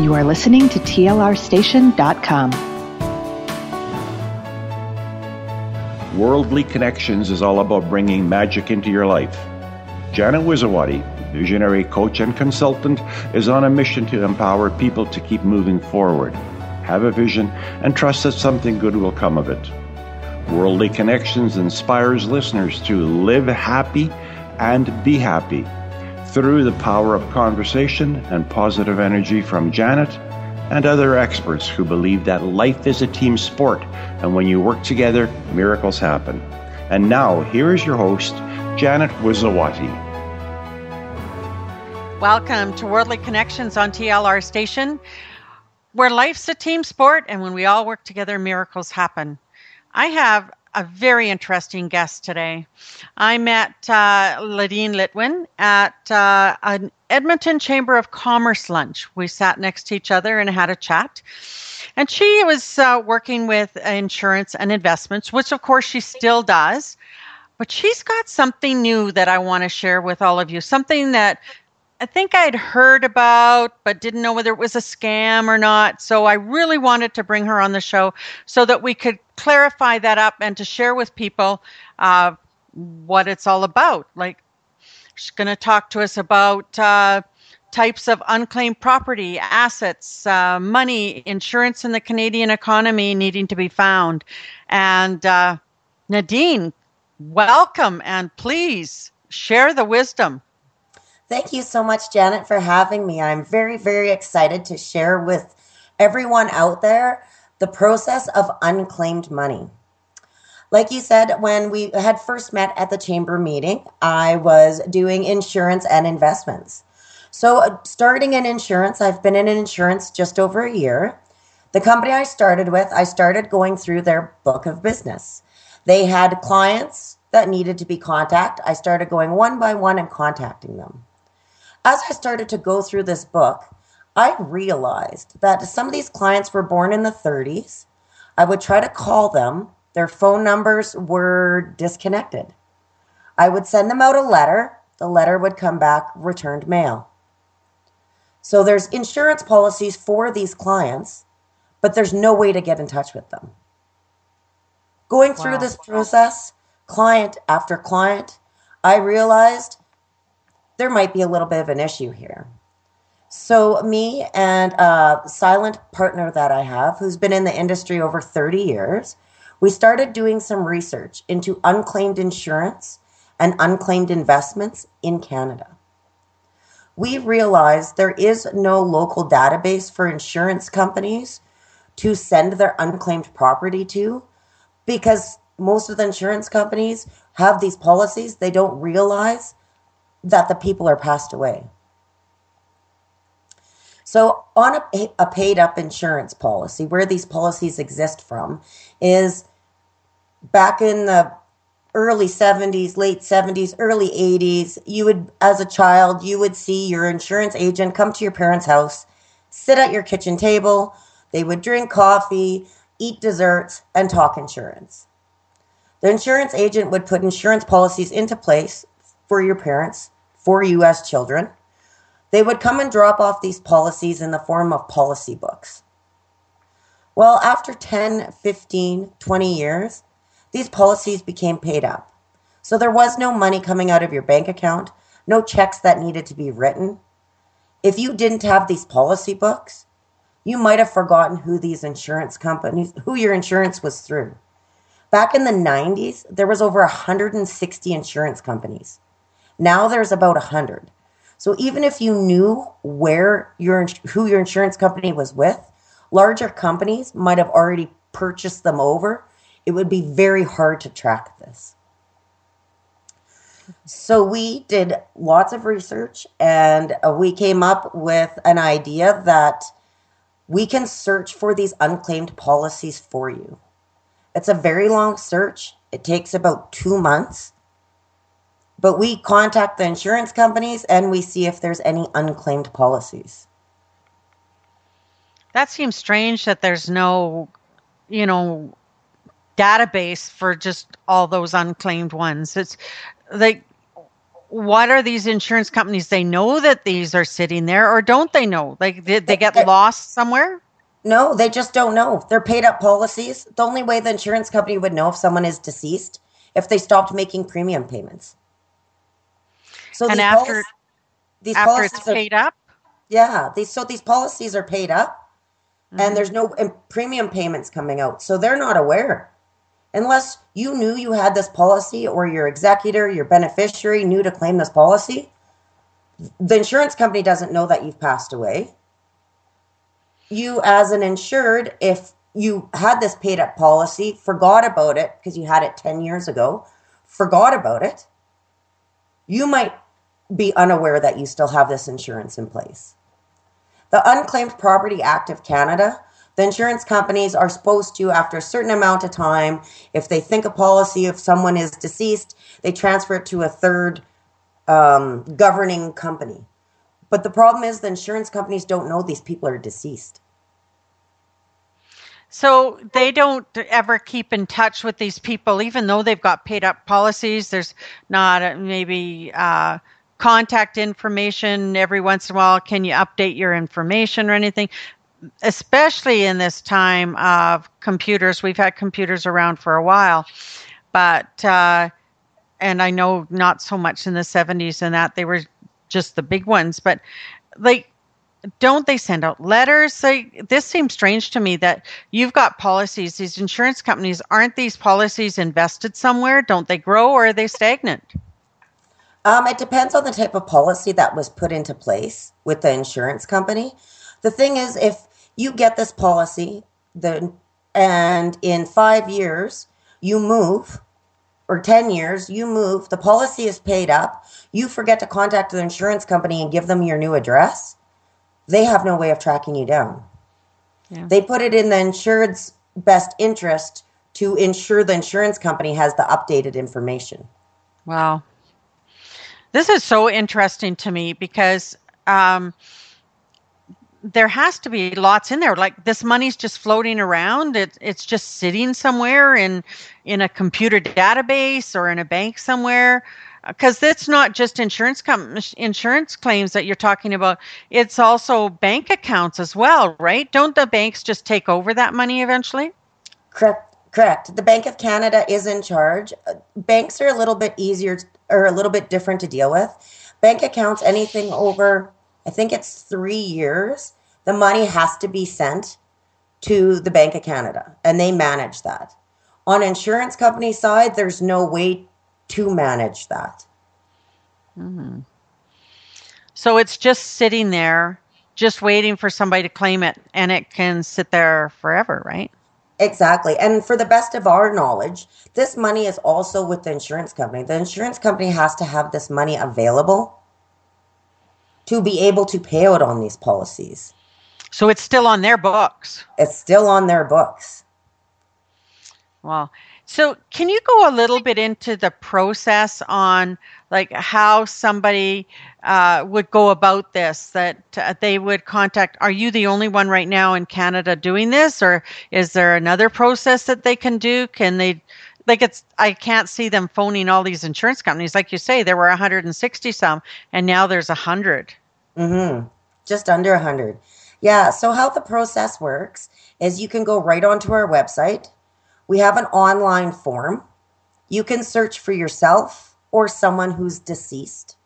You are listening to TLRstation.com. Worldly Connektions is all about bringing magic into your life. Janet Wizawati, visionary coach and consultant, is on a mission to empower people to keep moving forward, have a vision, and trust that something good will come of it. Worldly Connektions inspires listeners to live happy and be happy through the power of conversation and positive energy from Janet and other experts who believe that life is a team sport, and when you work together, miracles happen. And now, here is your host, Janet Wizawati. Welcome to Worldly Connektions on TLR Station, where life's a team sport, and when we all work together, miracles happen. I have a very interesting guest today. I met uh, Nadine Litwin at uh, an Edmonton Chamber of Commerce lunch. We sat next to each other and had a chat. And she was uh, working with insurance and investments, which of course she still does. But she's got something new that I want to share with all of you, something that I think I'd heard about, but didn't know whether it was a scam or not. So I really wanted to bring her on the show so that we could clarify that up and to share with people uh, what it's all about. Like, she's going to talk to us about uh, types of unclaimed property, assets, uh, money, insurance in the Canadian economy needing to be found. And uh, Nadine, welcome and please share the wisdom. Thank you so much, Janet, for having me. I'm very, very excited to share with everyone out there the process of unclaimed money. Like you said, when we had first met at the chamber meeting, I was doing insurance and investments. So, uh, starting in insurance, I've been in insurance just over a year. The company I started with, I started going through their book of business. They had clients that needed to be contacted. I started going one by one and contacting them as I started to go through this book, I realized that some of these clients were born in the 30s. I would try to call them, their phone numbers were disconnected. I would send them out a letter, the letter would come back returned mail. So there's insurance policies for these clients, but there's no way to get in touch with them. Going through wow. this process, client after client, I realized there might be a little bit of an issue here. So, me and a silent partner that I have, who's been in the industry over 30 years, we started doing some research into unclaimed insurance and unclaimed investments in Canada. We realized there is no local database for insurance companies to send their unclaimed property to because most of the insurance companies have these policies. They don't realize that the people are passed away. So, on a, a, paid up insurance policy, where these policies exist from, is back in the early 70s, late 70s, early 80s, you would, as a child, you would see your insurance agent come to your parents' house, sit at your kitchen table, they would drink coffee, eat desserts, and talk insurance. The insurance agent would put insurance policies into place for your parents, for you as children. They would come and drop off these policies in the form of policy books. Well, after 10, 15, 20 years, these policies became paid up. So there was no money coming out of your bank account, no checks that needed to be written. If you didn't have these policy books, you might have forgotten who these insurance companies, who your insurance was through. Back in the 90s, there was over 160 insurance companies. Now there's about a hundred. So even if you knew where your who your insurance company was with, larger companies might have already purchased them over. It would be very hard to track this. So we did lots of research and uh, we came up with an idea that we can search for these unclaimed policies for you. It's a very long search. It takes about 2 months but we contact the insurance companies and we see if there's any unclaimed policies. That seems strange that there's no, you know, database for just all those unclaimed ones. It's like what are these insurance companies? They know that these are sitting there, or don't they know? Like, did they get lost somewhere? No, they just don't know. They're paid up policies. The only way the insurance company would know if someone is deceased if they stopped making premium payments. So and after policies, these after it's paid are, up, yeah. These so these policies are paid up, mm-hmm. and there's no premium payments coming out, so they're not aware unless you knew you had this policy or your executor, your beneficiary knew to claim this policy, the insurance company doesn't know that you've passed away. You, as an insured, if you had this paid up policy, forgot about it because you had it 10 years ago, forgot about it, you might be unaware that you still have this insurance in place. The Unclaimed Property Act of Canada the insurance companies are supposed to, after a certain amount of time, if they think a policy, if someone is deceased, they transfer it to a third um, governing company. But the problem is the insurance companies don't know these people are deceased. So they don't ever keep in touch with these people, even though they've got paid up policies. There's not maybe uh, contact information every once in a while. Can you update your information or anything? especially in this time of computers. We've had computers around for a while, but uh, and I know not so much in the 70s and that they were just the big ones, but like don't they send out letters? Like, this seems strange to me that you've got policies, these insurance companies, aren't these policies invested somewhere? Don't they grow or are they stagnant? Um, it depends on the type of policy that was put into place with the insurance company. The thing is, if you get this policy, the, and in five years, you move, or 10 years, you move, the policy is paid up, you forget to contact the insurance company and give them your new address, they have no way of tracking you down. Yeah. They put it in the insured's best interest to ensure the insurance company has the updated information. Wow. This is so interesting to me because um, there has to be lots in there. Like this money's just floating around. It, it's just sitting somewhere in in a computer database or in a bank somewhere. Because it's not just insurance com- insurance claims that you're talking about. It's also bank accounts as well right? Don't the banks just take over that money eventually? Correct correct the bank of canada is in charge banks are a little bit easier or a little bit different to deal with bank accounts anything over I think it's three years, the money has to be sent to the Bank of Canada and they manage that. On insurance company side, there's no way to manage that. Mm-hmm. So it's just sitting there, just waiting for somebody to claim it, and it can sit there forever, right? Exactly. And for the best of our knowledge, this money is also with the insurance company. The insurance company has to have this money available to be able to pay out on these policies. So it's still on their books. It's still on their books. Wow. So can you go a little bit into the process on like how somebody uh, would go about this? That uh, they would contact. Are you the only one right now in Canada doing this, or is there another process that they can do? Can they? Like it's, I can't see them phoning all these insurance companies. Like you say, there were 160 some, and now there's a hundred. Mm-hmm. Just under 100. Yeah. So, how the process works is you can go right onto our website. We have an online form. You can search for yourself or someone who's deceased.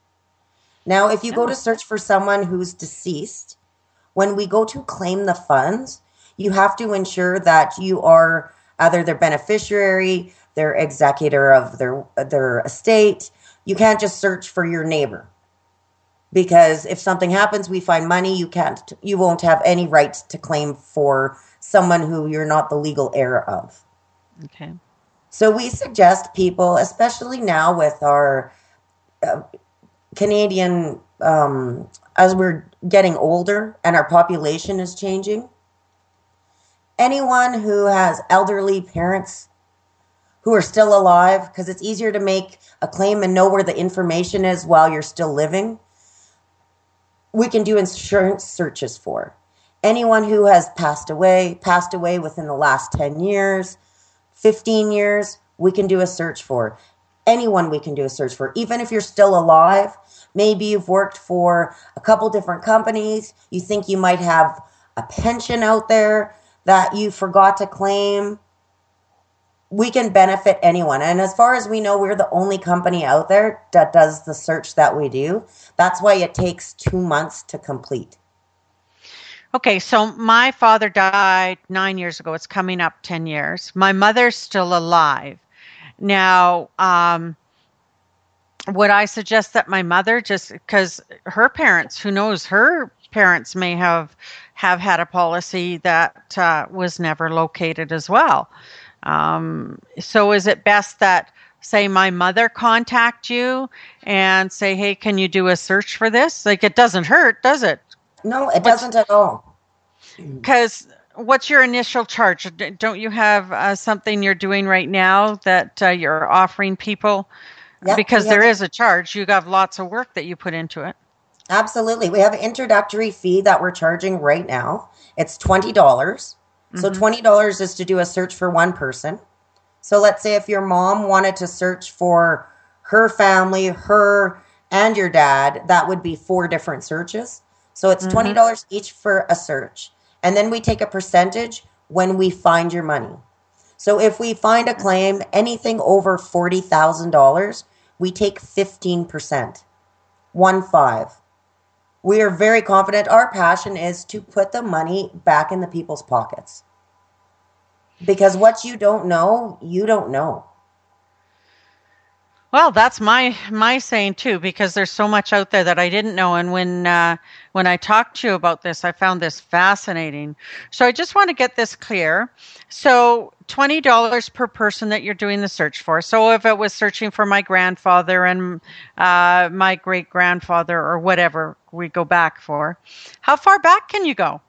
Now, if you go to search for someone who's deceased, when we go to claim the funds, you have to ensure that you are either their beneficiary, their executor of their their estate. You can't just search for your neighbor. Because if something happens we find money you can't you won't have any right to claim for someone who you're not the legal heir of. Okay. So we suggest people especially now with our uh, canadian um, as we're getting older and our population is changing anyone who has elderly parents who are still alive because it's easier to make a claim and know where the information is while you're still living we can do insurance searches for. Anyone who has passed away, passed away within the last 10 years, 15 years, we can do a search for. Anyone we can do a search for, even if you're still alive. Maybe you've worked for a couple different companies. You think you might have a pension out there that you forgot to claim. We can benefit anyone. And as far as we know, we're the only company out there that does the search that we do. That's why it takes two months to complete. Okay, so my father died nine years ago. It's coming up 10 years. My mother's still alive. Now, um, would I suggest that my mother just because her parents, who knows, her parents may have have had a policy that uh, was never located as well. Um, so, is it best that say my mother contact you and say, "Hey, can you do a search for this?" Like it doesn't hurt, does it? No, it doesn't at all. Because what's your initial charge? Don't you have uh, something you're doing right now that uh, you're offering people? Yep, because there is a charge. You have lots of work that you put into it. Absolutely. We have an introductory fee that we're charging right now. It's $20. dollars mm-hmm. So $20 is to do a search for one person. So let's say if your mom wanted to search for her family, her and your dad, that would be four different searches. So it's mm-hmm. $20 each for a search. And then we take a percentage when we find your money. So if we find a claim, anything over $40,000, we take 15%. One five. We are very confident. Our passion is to put the money back in the people's pockets. Because what you don't know, you don't know. Well, that's my my saying too, because there's so much out there that I didn't know, and when uh, when I talked to you about this, I found this fascinating. So I just want to get this clear. So twenty dollars per person that you're doing the search for. So if it was searching for my grandfather and uh, my great grandfather or whatever we go back for, how far back can you go?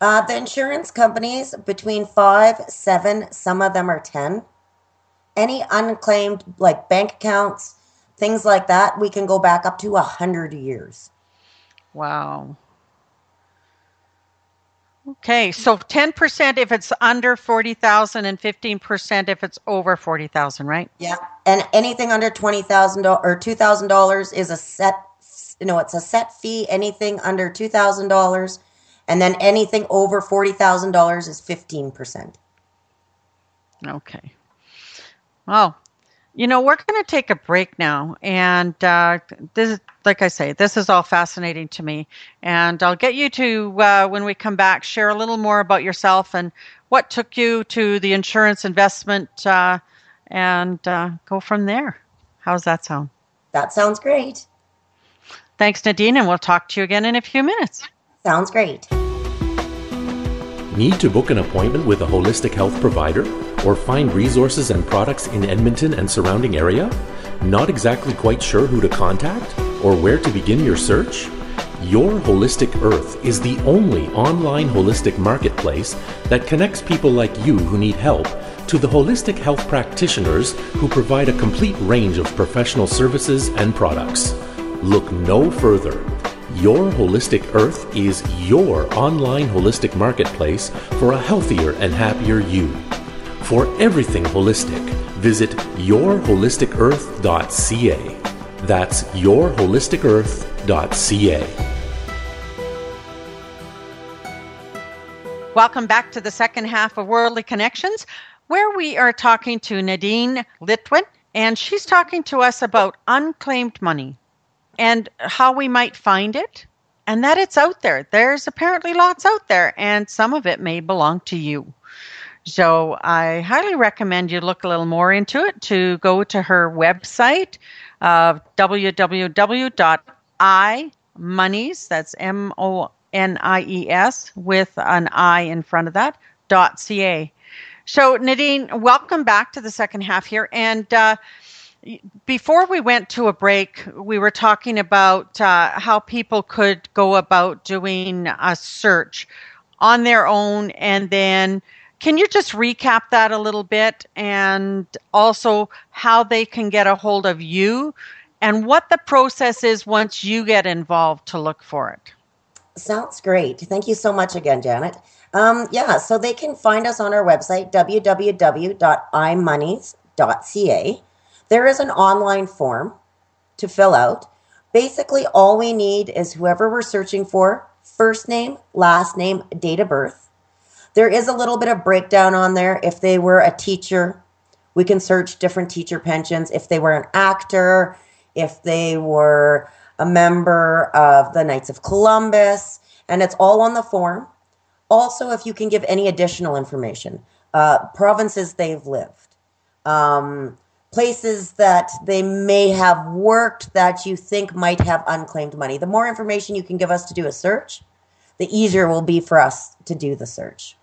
Uh, the insurance companies between five, seven, some of them are ten any unclaimed like bank accounts, things like that, we can go back up to a hundred years. Wow. Okay, so 10% if it's under 40,000 and 15% if it's over 40,000, right? Yeah. And anything under $20,000 or $2,000 is a set you know, it's a set fee. Anything under $2,000 and then anything over $40,000 is 15%. Okay. Well, you know, we're going to take a break now. And uh, this, like I say, this is all fascinating to me. And I'll get you to, uh, when we come back, share a little more about yourself and what took you to the insurance investment uh, and uh, go from there. How's that sound? That sounds great. Thanks, Nadine. And we'll talk to you again in a few minutes. Sounds great. Need to book an appointment with a holistic health provider or find resources and products in Edmonton and surrounding area? Not exactly quite sure who to contact or where to begin your search? Your Holistic Earth is the only online holistic marketplace that connects people like you who need help to the holistic health practitioners who provide a complete range of professional services and products. Look no further. Your Holistic Earth is your online holistic marketplace for a healthier and happier you. For everything holistic, visit yourholisticearth.ca. That's yourholisticearth.ca. Welcome back to the second half of Worldly Connektions, where we are talking to Nadine Litwin, and she's talking to us about unclaimed money and how we might find it and that it's out there. There's apparently lots out there, and some of it may belong to you. So I highly recommend you look a little more into it to go to her website of uh, www.imonies, that's M O N I E S, with an I in front of that, dot .ca. So Nadine, welcome back to the second half here. And uh, before we went to a break, we were talking about uh, how people could go about doing a search on their own. And then, can you just recap that a little bit and also how they can get a hold of you and what the process is once you get involved to look for it? Sounds great. Thank you so much again, Janet. Um, yeah, so they can find us on our website, www.imonies.ca There is an online form to fill out. Basically, all we need is whoever we're searching for, first name, last name, date of birth. There is a little bit of breakdown on there. If they were a teacher, we can search different teacher pensions. If they were an actor, if they were a member of the Knights of Columbus, and it's all on the form. Also, if you can give any additional information, uh, provinces they've lived, um, places that they may have worked that you think might have unclaimed money. The more information you can give us to do a search, the easier it will be for us to do the search.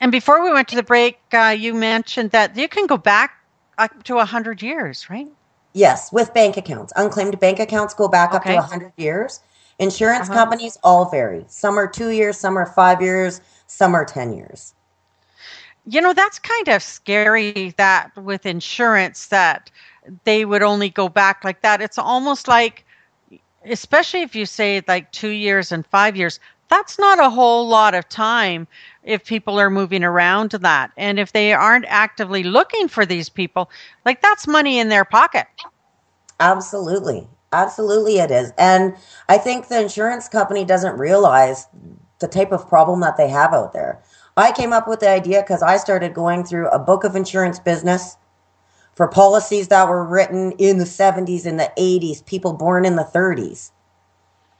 And before we went to the break, uh, you mentioned that you can go back up to 100 years, right? Yes, with bank accounts. Unclaimed bank accounts go back okay. up to 100 years. Insurance uh-huh. companies all vary. Some are two years, some are five years, some are 10 years. You know, that's kind of scary that with insurance that they would only go back like that. It's almost like, especially if you say like two years and five years, that's not a whole lot of time if people are moving around to that. And if they aren't actively looking for these people, like that's money in their pocket. Absolutely. Absolutely, it is. And I think the insurance company doesn't realize the type of problem that they have out there. I came up with the idea because I started going through a book of insurance business for policies that were written in the 70s and the 80s, people born in the 30s.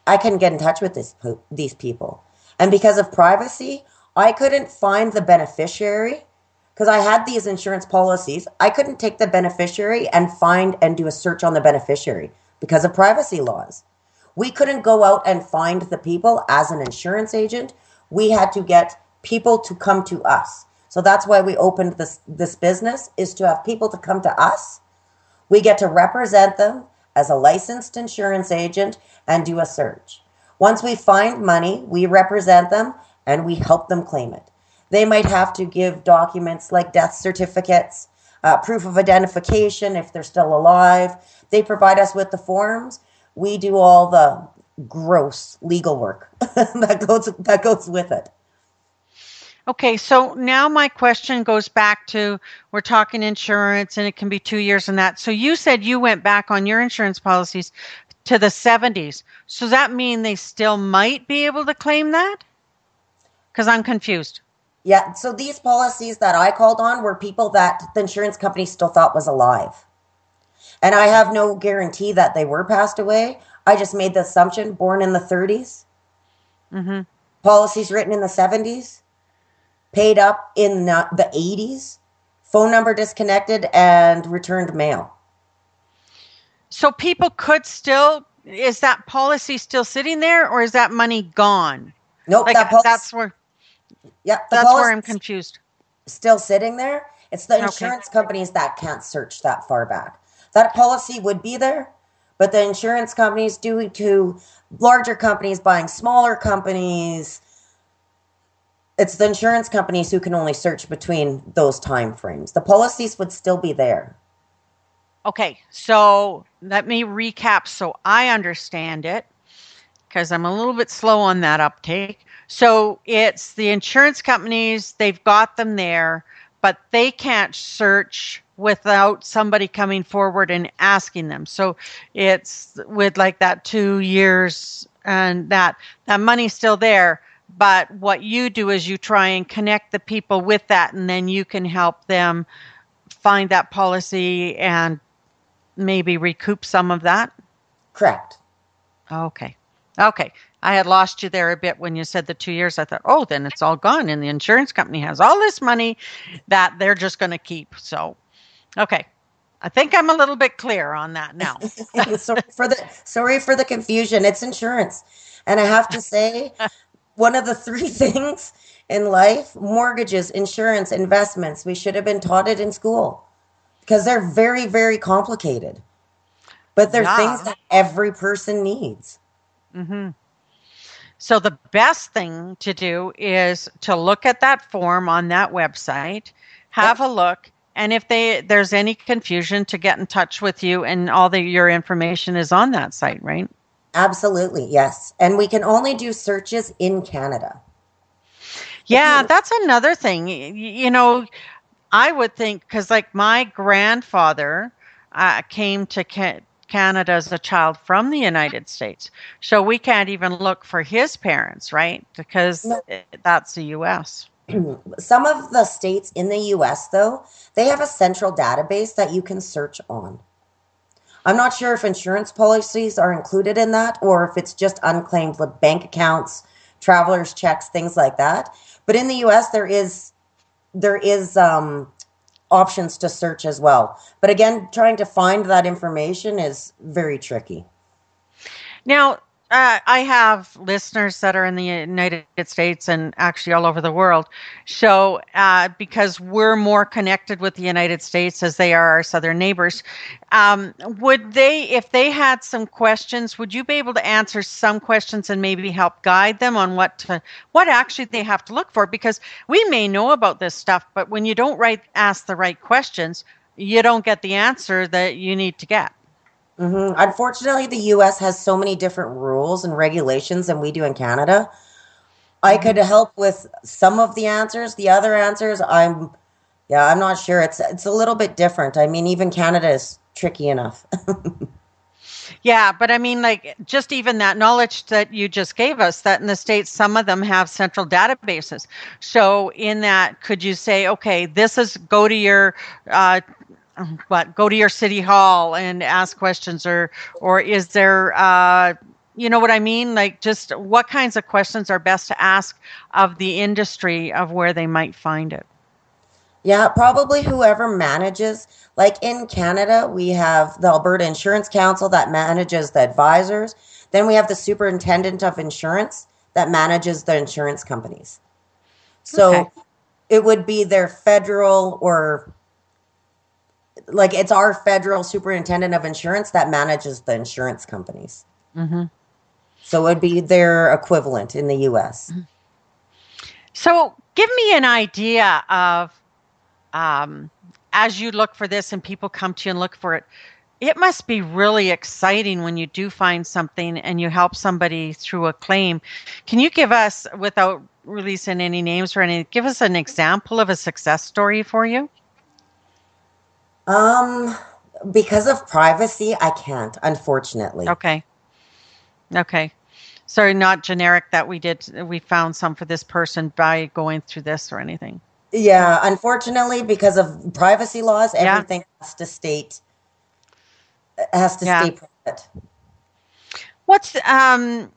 I couldn't get in touch with this, these people. And because of privacy, I couldn't find the beneficiary because I had these insurance policies. I couldn't take the beneficiary and find and do a search on the beneficiary because of privacy laws. We couldn't go out and find the people as an insurance agent. We had to get people to come to us. So that's why we opened this this business is to have people to come to us. We get to represent them as a licensed insurance agent and do a search. Once we find money, we represent them and we help them claim it. They might have to give documents like death certificates, uh, proof of identification if they're still alive. They provide us with the forms. We do all the gross legal work that goes that goes with it. Okay, so now my question goes back to we're talking insurance and it can be two years and that. So you said you went back on your insurance policies to the 70s. So does that mean they still might be able to claim that? Because I'm confused. Yeah, so these policies that I called on were people that the insurance company still thought was alive. And I have no guarantee that they were passed away. I just made the assumption born in the 30s. Mm-hmm. Policies written in the 70s paid up in the 80s, phone number disconnected, and returned mail. So people could still, is that policy still sitting there or is that money gone? Nope, like, that that's where. Yeah, that's where I'm confused. Still sitting there. It's the insurance okay. companies that can't search that far back. That policy would be there, but the insurance companies due to larger companies buying smaller companies it's the insurance companies who can only search between those time frames. The policies would still be there. Okay, so let me recap so I understand it because I'm a little bit slow on that uptake. So it's the insurance companies, they've got them there, but they can't search without somebody coming forward and asking them. So it's with like that 2 years and that that money's still there but what you do is you try and connect the people with that and then you can help them find that policy and maybe recoup some of that? Correct. Okay. Okay. I had lost you there a bit when you said the two years. I thought oh then it's all gone and the insurance company has all this money that they're just going to keep so. Okay. I think I'm a little bit clear on that now. sorry for the sorry for the confusion. It's insurance. And I have to say one of the three things in life mortgages, insurance, investments. We should have been taught it in school because they're very, very complicated. But they're yeah. things that every person needs. Mm-hmm. So the best thing to do is to look at that form on that website, have yep. a look, and if they there's any confusion, to get in touch with you, and all the your information is on that site, right? Absolutely, yes. And we can only do searches in Canada. Yeah, that's another thing. You know, I would think because, like, my grandfather uh, came to Ca- Canada as a child from the United States, so we can't even look for his parents, right? Because no. that's the U.S. Some of the states in the US, though, they have a central database that you can search on. I'm not sure if insurance policies are included in that or if it's just unclaimed bank accounts, travelers checks, things like that. But in the US there is there is um, options to search as well. But again, trying to find that information is very tricky. Now, uh, I have listeners that are in the United States and actually all over the world. So, uh, because we're more connected with the United States as they are our southern neighbors, um, would they, if they had some questions, would you be able to answer some questions and maybe help guide them on what to, what actually they have to look for? Because we may know about this stuff, but when you don't right ask the right questions, you don't get the answer that you need to get. Mm-hmm. Unfortunately, the U.S. has so many different rules and regulations than we do in Canada. I mm-hmm. could help with some of the answers. The other answers, I'm, yeah, I'm not sure. It's it's a little bit different. I mean, even Canada is tricky enough. yeah, but I mean, like, just even that knowledge that you just gave us that in the States, some of them have central databases. So, in that, could you say, okay, this is go to your uh, what go to your city hall and ask questions or or is there uh, you know what I mean? Like, just what kinds of questions are best to ask of the industry of where they might find it? Yeah, probably whoever manages. Like in Canada, we have the Alberta Insurance Council that manages the advisors. Then we have the superintendent of insurance that manages the insurance companies. So okay. it would be their federal or like it's our federal superintendent of insurance that manages the insurance companies. Mm-hmm. So it would be their equivalent in the U.S. So give me an idea of, um, as you look for this and people come to you and look for it, it must be really exciting when you do find something and you help somebody through a claim. Can you give us, without releasing any names or anything, give us an example of a success story for you? Um, because of privacy, I can't, unfortunately. Okay. Okay. Sorry, not generic that we did, we found some for this person by going through this or anything. Yeah, unfortunately, because of privacy laws, everything yeah. has to state has to yeah. stay private. What's um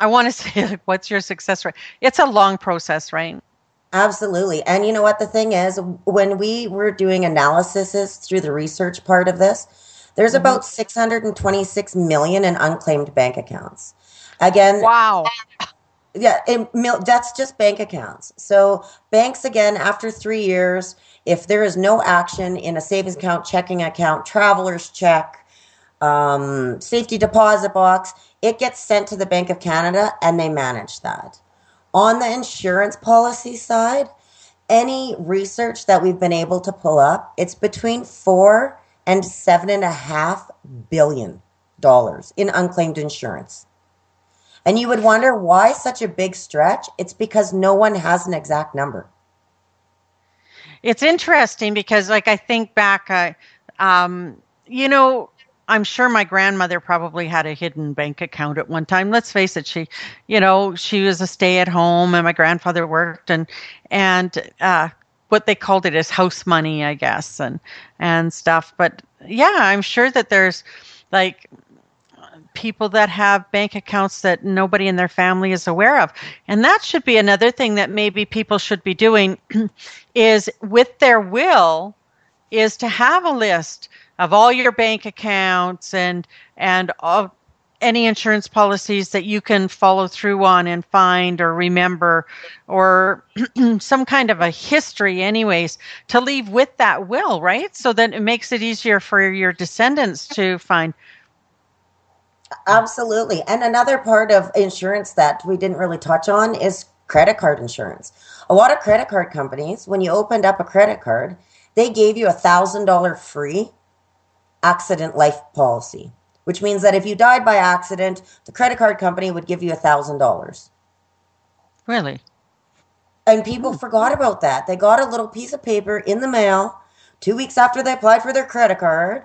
I want to say like what's your success rate? It's a long process, right? Absolutely. And you know what the thing is, when we were doing analyses through the research part of this, there's mm-hmm. about 626 million in unclaimed bank accounts. Again, wow. Yeah, it, that's just bank accounts. So banks again after 3 years, if there is no action in a savings account, checking account, traveler's check, um, safety deposit box, it gets sent to the Bank of Canada and they manage that. On the insurance policy side, any research that we've been able to pull up, it's between four and seven and a half billion dollars in unclaimed insurance. And you would wonder why such a big stretch? It's because no one has an exact number. It's interesting because, like, I think back, uh, um, you know, I'm sure my grandmother probably had a hidden bank account at one time. Let's face it, she, you know, she was a stay at home and my grandfather worked and, and, uh, what they called it is house money, I guess, and, and stuff. But yeah, I'm sure that there's like people that have bank accounts that nobody in their family is aware of. And that should be another thing that maybe people should be doing is with their will is to have a list of all your bank accounts and and of any insurance policies that you can follow through on and find or remember or some kind of a history anyways to leave with that will right? So that it makes it easier for your descendants to find. Absolutely. And another part of insurance that we didn't really touch on is credit card insurance. A lot of credit card companies when you opened up a credit card they gave you a thousand dollar free accident life policy, which means that if you died by accident, the credit card company would give you a thousand dollars. Really? And people forgot about that. They got a little piece of paper in the mail two weeks after they applied for their credit card.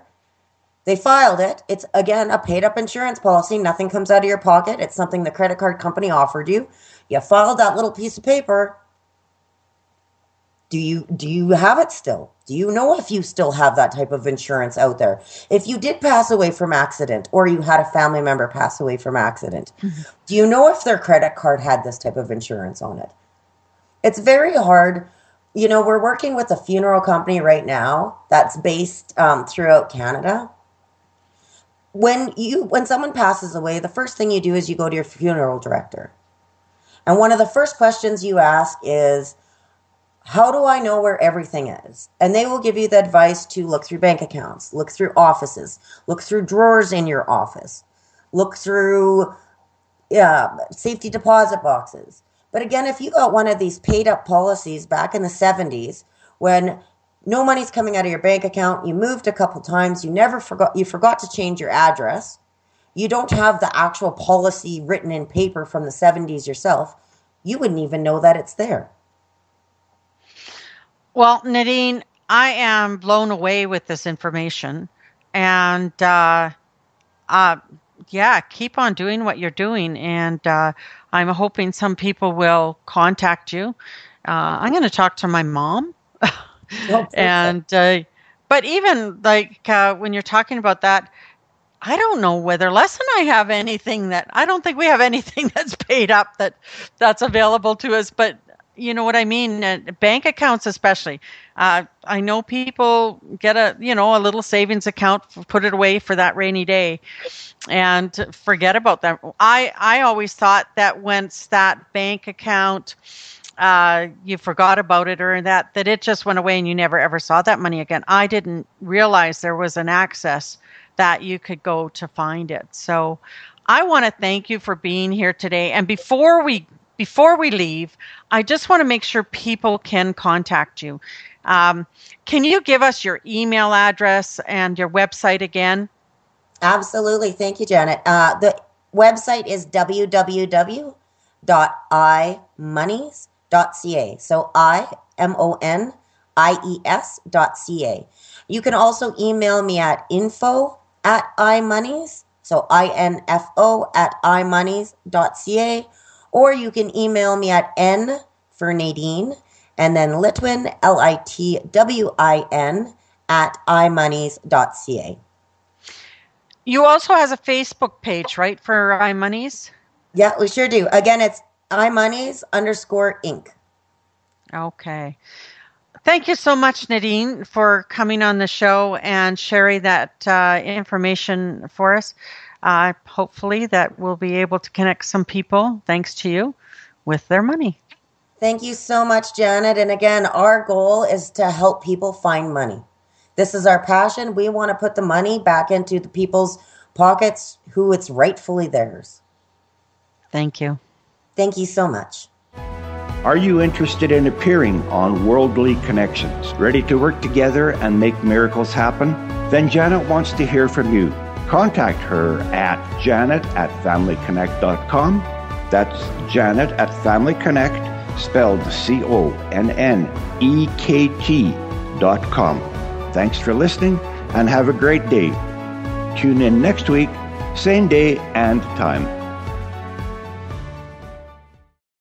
They filed it. It's again a paid up insurance policy. Nothing comes out of your pocket. It's something the credit card company offered you. You filed that little piece of paper. Do you do you have it still? Do you know if you still have that type of insurance out there? If you did pass away from accident or you had a family member pass away from accident, mm-hmm. do you know if their credit card had this type of insurance on it? It's very hard. You know, we're working with a funeral company right now that's based um, throughout Canada. When you when someone passes away, the first thing you do is you go to your funeral director. And one of the first questions you ask is, how do I know where everything is? And they will give you the advice to look through bank accounts, look through offices, look through drawers in your office, look through yeah, safety deposit boxes. But again, if you got one of these paid up policies back in the 70s when no money's coming out of your bank account, you moved a couple times, you never forgot you forgot to change your address, you don't have the actual policy written in paper from the 70s yourself, you wouldn't even know that it's there. Well, Nadine, I am blown away with this information. And uh, uh, yeah, keep on doing what you're doing. And uh, I'm hoping some people will contact you. Uh, I'm going to talk to my mom. Oh, and, uh, but even like uh, when you're talking about that, I don't know whether Les and I have anything that I don't think we have anything that's paid up that that's available to us. But you know what I mean? Uh, bank accounts, especially. Uh, I know people get a you know a little savings account, put it away for that rainy day, and forget about them. I I always thought that once that bank account. Uh, you forgot about it or that that it just went away and you never ever saw that money again. I didn't realize there was an access that you could go to find it. So I want to thank you for being here today. And before we before we leave, I just want to make sure people can contact you. Um, can you give us your email address and your website again? Absolutely. Thank you, Janet. Uh, the website is www.imonies.ca. So I M O N I E S dot C A. You can also email me at info at imonies. So I N F O at imonies.ca or you can email me at N for Nadine and then Litwin, L I T W I N, at imonies.ca. You also has a Facebook page, right, for iMonies? Yeah, we sure do. Again, it's iMonies underscore Inc. Okay. Thank you so much, Nadine, for coming on the show and sharing that uh, information for us uh, hopefully that we'll be able to connect some people, thanks to you, with their money. Thank you so much, Janet. And again, our goal is to help people find money. This is our passion. We want to put the money back into the people's pockets who it's rightfully theirs. Thank you. Thank you so much. Are you interested in appearing on Worldly Connektions, ready to work together and make miracles happen? Then Janet wants to hear from you. Contact her at janet at familyconnekt.com. That's janet at familyconnekt, spelled C O N N E K T dot com. Thanks for listening and have a great day. Tune in next week, same day and time.